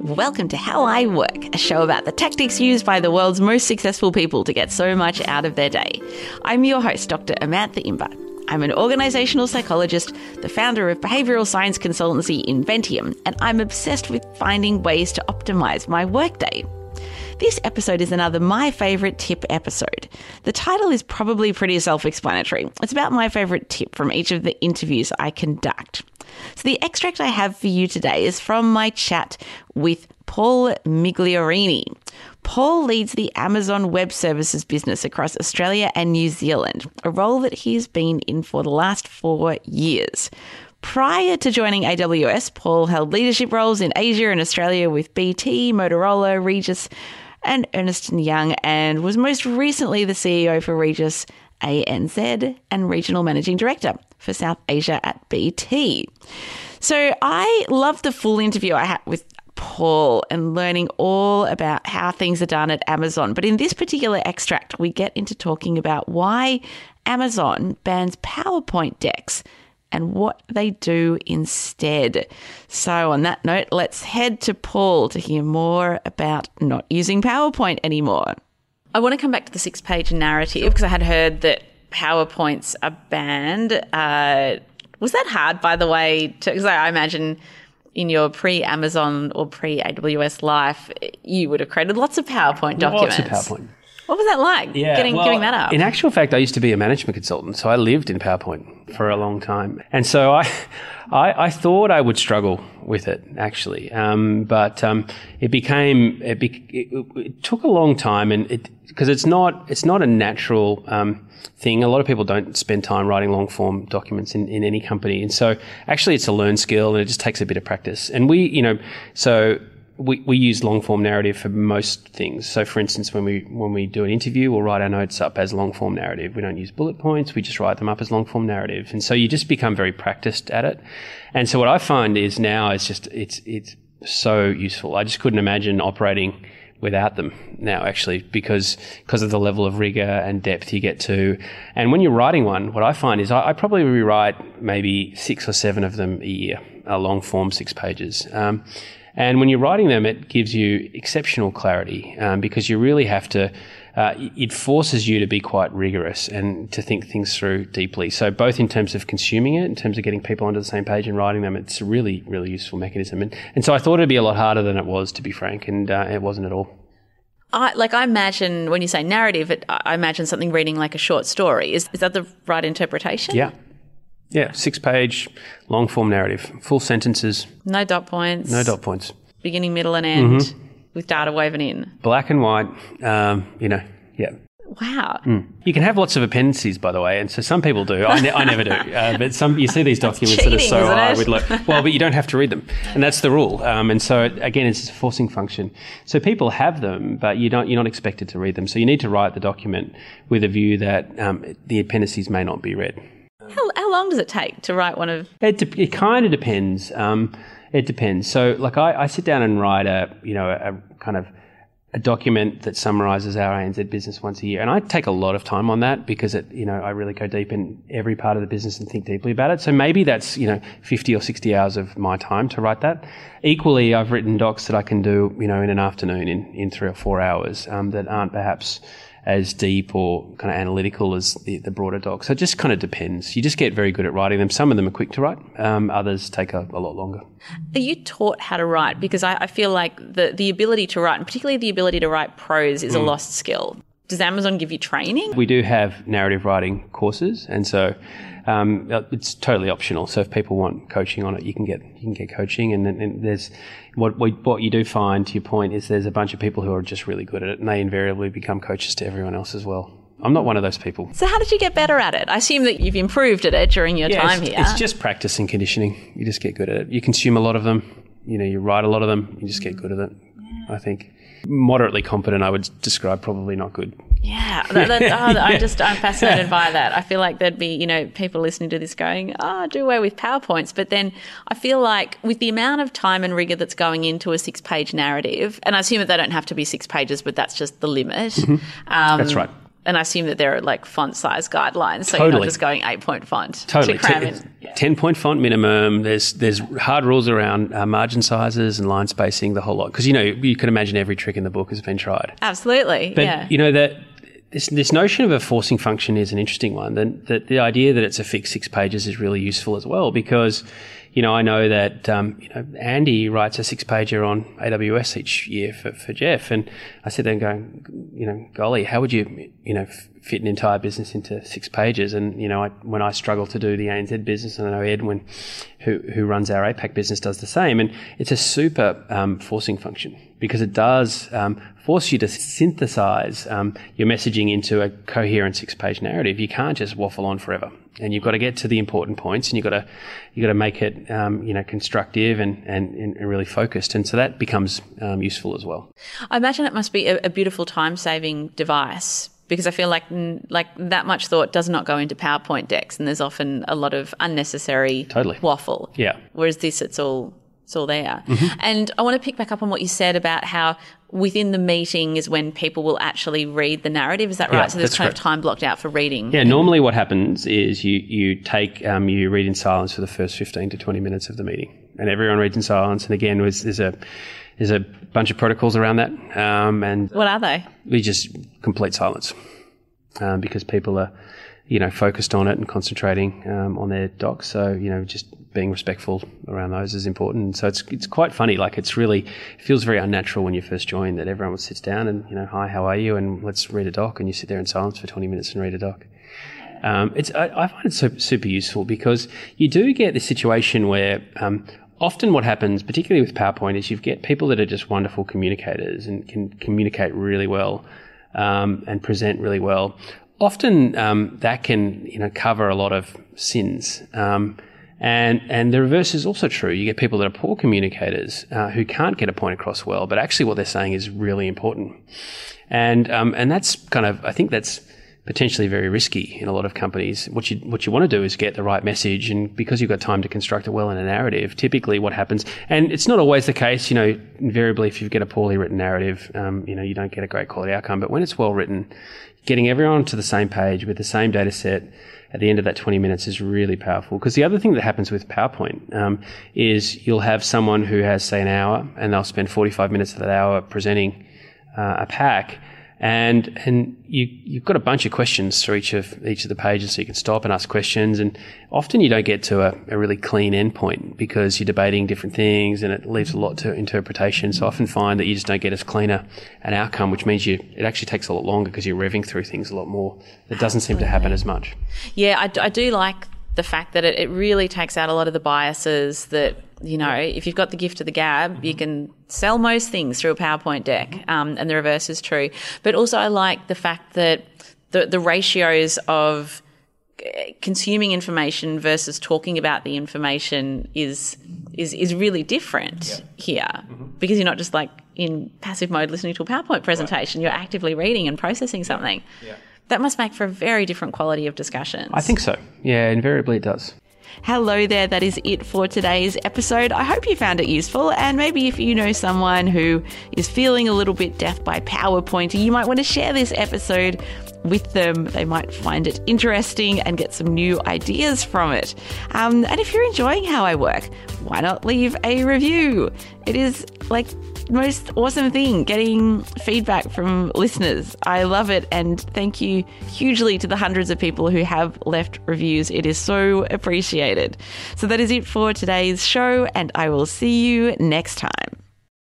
Welcome to How I Work, a show about the tactics used by the world's most successful people to get so much out of their day. I'm your host, Dr. Amantha Imber. I'm an organizational psychologist, the founder of behavioral science consultancy Inventium, and I'm obsessed with finding ways to optimize my workday. This episode is another My Favorite Tip episode. The title is probably pretty self explanatory. It's about my favorite tip from each of the interviews I conduct. So, the extract I have for you today is from my chat with Paul Migliorini. Paul leads the Amazon Web Services business across Australia and New Zealand, a role that he has been in for the last four years. Prior to joining AWS, Paul held leadership roles in Asia and Australia with BT, Motorola, Regus, and Ernst & Young, and was most recently the CEO for Regus ANZ and Regional Managing Director for South Asia at BT. So I loved the full interview I had with Paul and learning all about how things are done at Amazon. But in this particular extract, we get into talking about why Amazon bans PowerPoint decks and what they do instead. So, on that note, let's head to Paul to hear more about not using PowerPoint anymore. I want to come back to the six page narrative because I had heard that PowerPoints are banned. Uh, was that hard, by the way? Because I imagine in your pre Amazon or pre AWS life, you would have created lots of PowerPoint documents. Lots of PowerPoint. What was that like? Yeah, getting well, giving that up. In actual fact, I used to be a management consultant, so I lived in PowerPoint for a long time, and so I, I, I thought I would struggle with it actually, um, but um, it became it, be, it, it, took a long time, and it because it's not it's not a natural. Um, thing. A lot of people don't spend time writing long form documents in, in any company. And so actually it's a learned skill and it just takes a bit of practice. And we, you know, so we, we use long form narrative for most things. So, for instance, when we when we do an interview, we'll write our notes up as long form narrative. We don't use bullet points; we just write them up as long form narrative. And so you just become very practiced at it. And so what I find is now it's just it's it's so useful. I just couldn't imagine operating without them now actually because because of the level of rigor and depth you get to and when you're writing one what i find is i, I probably rewrite maybe six or seven of them a year a long form six pages um, and when you're writing them, it gives you exceptional clarity um, because you really have to. Uh, it forces you to be quite rigorous and to think things through deeply. So, both in terms of consuming it, in terms of getting people onto the same page and writing them, it's a really, really useful mechanism. And, and so, I thought it'd be a lot harder than it was, to be frank, and uh, it wasn't at all. I, like I imagine when you say narrative, it, I imagine something reading like a short story. Is is that the right interpretation? Yeah, yeah, six page, long form narrative, full sentences. No dot points. No dot points. Beginning, middle, and end mm-hmm. with data woven in. Black and white, um, you know, yeah. Wow. Mm. You can have lots of appendices, by the way, and so some people do. I, ne- I never do, uh, but some you see these documents cheating, that are so high with lo- well, but you don't have to read them, and that's the rule. Um, and so again, it's a forcing function. So people have them, but you don't. You're not expected to read them. So you need to write the document with a view that um, the appendices may not be read. How, long does it take to write one of? It, de- it kind of depends. Um, it depends. So, like, I, I, sit down and write a, you know, a, a kind of a document that summarizes our ANZ business once a year, and I take a lot of time on that because it, you know, I really go deep in every part of the business and think deeply about it. So maybe that's you know, fifty or sixty hours of my time to write that. Equally, I've written docs that I can do, you know, in an afternoon in in three or four hours um, that aren't perhaps as deep or kind of analytical as the, the, broader doc. So it just kind of depends. You just get very good at writing them. Some of them are quick to write, um, others take a, a, lot longer. Are you taught how to write? Because I, I, feel like the, the ability to write, and particularly the ability to write prose, is mm. a lost skill. Does Amazon give you training? We do have narrative writing courses, and so um, it's totally optional. So if people want coaching on it, you can get you can get coaching. And, and there's what we, what you do find, to your point, is there's a bunch of people who are just really good at it, and they invariably become coaches to everyone else as well. I'm not one of those people. So how did you get better at it? I assume that you've improved at it during your yeah, time it's, here. It's just practice and conditioning. You just get good at it. You consume a lot of them. You know, you write a lot of them. You just get good at it. I think moderately competent. I would describe probably not good. Yeah, that, that, oh, I'm just I'm fascinated by that. I feel like there'd be you know people listening to this going, "Ah, oh, do away with powerpoints," but then I feel like with the amount of time and rigor that's going into a six-page narrative, and I assume that they don't have to be six pages, but that's just the limit. Mm-hmm. Um, that's right. And I assume that there are like font size guidelines, so you're not just going eight point font Totally. to cram Ten, in. 10 point font minimum. There's there's hard rules around uh, margin sizes and line spacing, the whole lot. Because, you know, you can imagine every trick in the book has been tried. Absolutely, But, yeah. you know, that this, this notion of a forcing function is an interesting one. That, that the idea that it's a fixed six pages is really useful as well because, you know, I know that, um, you know, Andy writes a six pager on AWS each year for, for Jeff. And I sit there and going, you know, golly, how would you, you know, fit an entire business into six pages? And, you know, I, when I struggle to do the ANZ business, and I know Edwin, who, who runs our APAC business, does the same. And it's a super um, forcing function because it does um, force you to synthesize um, your messaging into a coherent six-page narrative. You can't just waffle on forever, and you've got to get to the important points, and you've got to you got to make it um, you know constructive and, and and really focused, and so that becomes um, useful as well. I imagine it must be a, a beautiful time saving device because I feel like like that much thought does not go into PowerPoint decks, and there's often a lot of unnecessary Totally. waffle. Yeah. Whereas this, it's all it's all there. And I want to pick back up on what you said about how within the meeting is when people will actually read the narrative. Is that right? Yeah, so there's kind correct. of time blocked out for reading. Yeah, normally what happens is you you take um, you read in silence for the first fifteen to twenty minutes of the meeting, and everyone reads in silence. And again, there's, there's a there's a bunch of protocols around that, um, and What are they? we just complete silence um, because people are, you know, focused on it and concentrating um, on their docs. So you know, just being respectful around those is important. So it's it's quite funny. Like it's really it feels very unnatural when you first join that everyone sits down and you know, hi, how are you? And let's read a doc, and you sit there in silence for twenty minutes and read a doc. Um, it's I, I find it super, super useful because you do get the situation where um, often what happens, particularly with PowerPoint, is you get people that are just wonderful communicators and can communicate really well um, and present really well. Often um, that can you know cover a lot of sins. Um, and and the reverse is also true. You get people that are poor communicators uh, who can't get a point across well, but actually what they're saying is really important. And um, and that's kind of I think that's potentially very risky in a lot of companies. What you what you want to do is get the right message, and because you've got time to construct it well in a narrative, typically what happens, and it's not always the case. You know, invariably if you get a poorly written narrative, um, you know you don't get a great quality outcome. But when it's well written, getting everyone to the same page with the same data set at the end of that 20 minutes is really powerful. Because the other thing that happens with PowerPoint um, is you'll have someone who has, say, an hour, and they'll spend 45 minutes of that hour presenting uh, a pack. And and you you've got a bunch of questions for each of each of the pages, so you can stop and ask questions. And often you don't get to a, a really clean endpoint because you're debating different things, and it leaves a lot to interpretation. So I often find that you just don't get as clean an outcome, which means you it actually takes a lot longer because you're revving through things a lot more. That doesn't seem to happen as much. Yeah, I do like the fact that it, it really takes out a lot of the biases that, you know, if you've got the gift of the gab, you can sell most things through a PowerPoint deck, um, and the reverse is true. But also, I like the fact that the, the ratios of uh, consuming information versus talking about the information is is is really different here because you're not just like in passive mode listening to a PowerPoint presentation. You're actively reading and processing something. That must make for a very different quality of discussions. I think so. Yeah, invariably it does. Hello there, that is it for today's episode. I hope you found it useful, and maybe if you know someone who is feeling a little bit deaf by PowerPoint, you might want to share this episode with them. They might find it interesting and get some new ideas from it. Um, and if you're enjoying how I work, why not leave a review? It is like most awesome thing getting feedback from listeners. I love it and thank you hugely to the hundreds of people who have left reviews. It is so appreciated. So that is it for today's show and I will see you next time.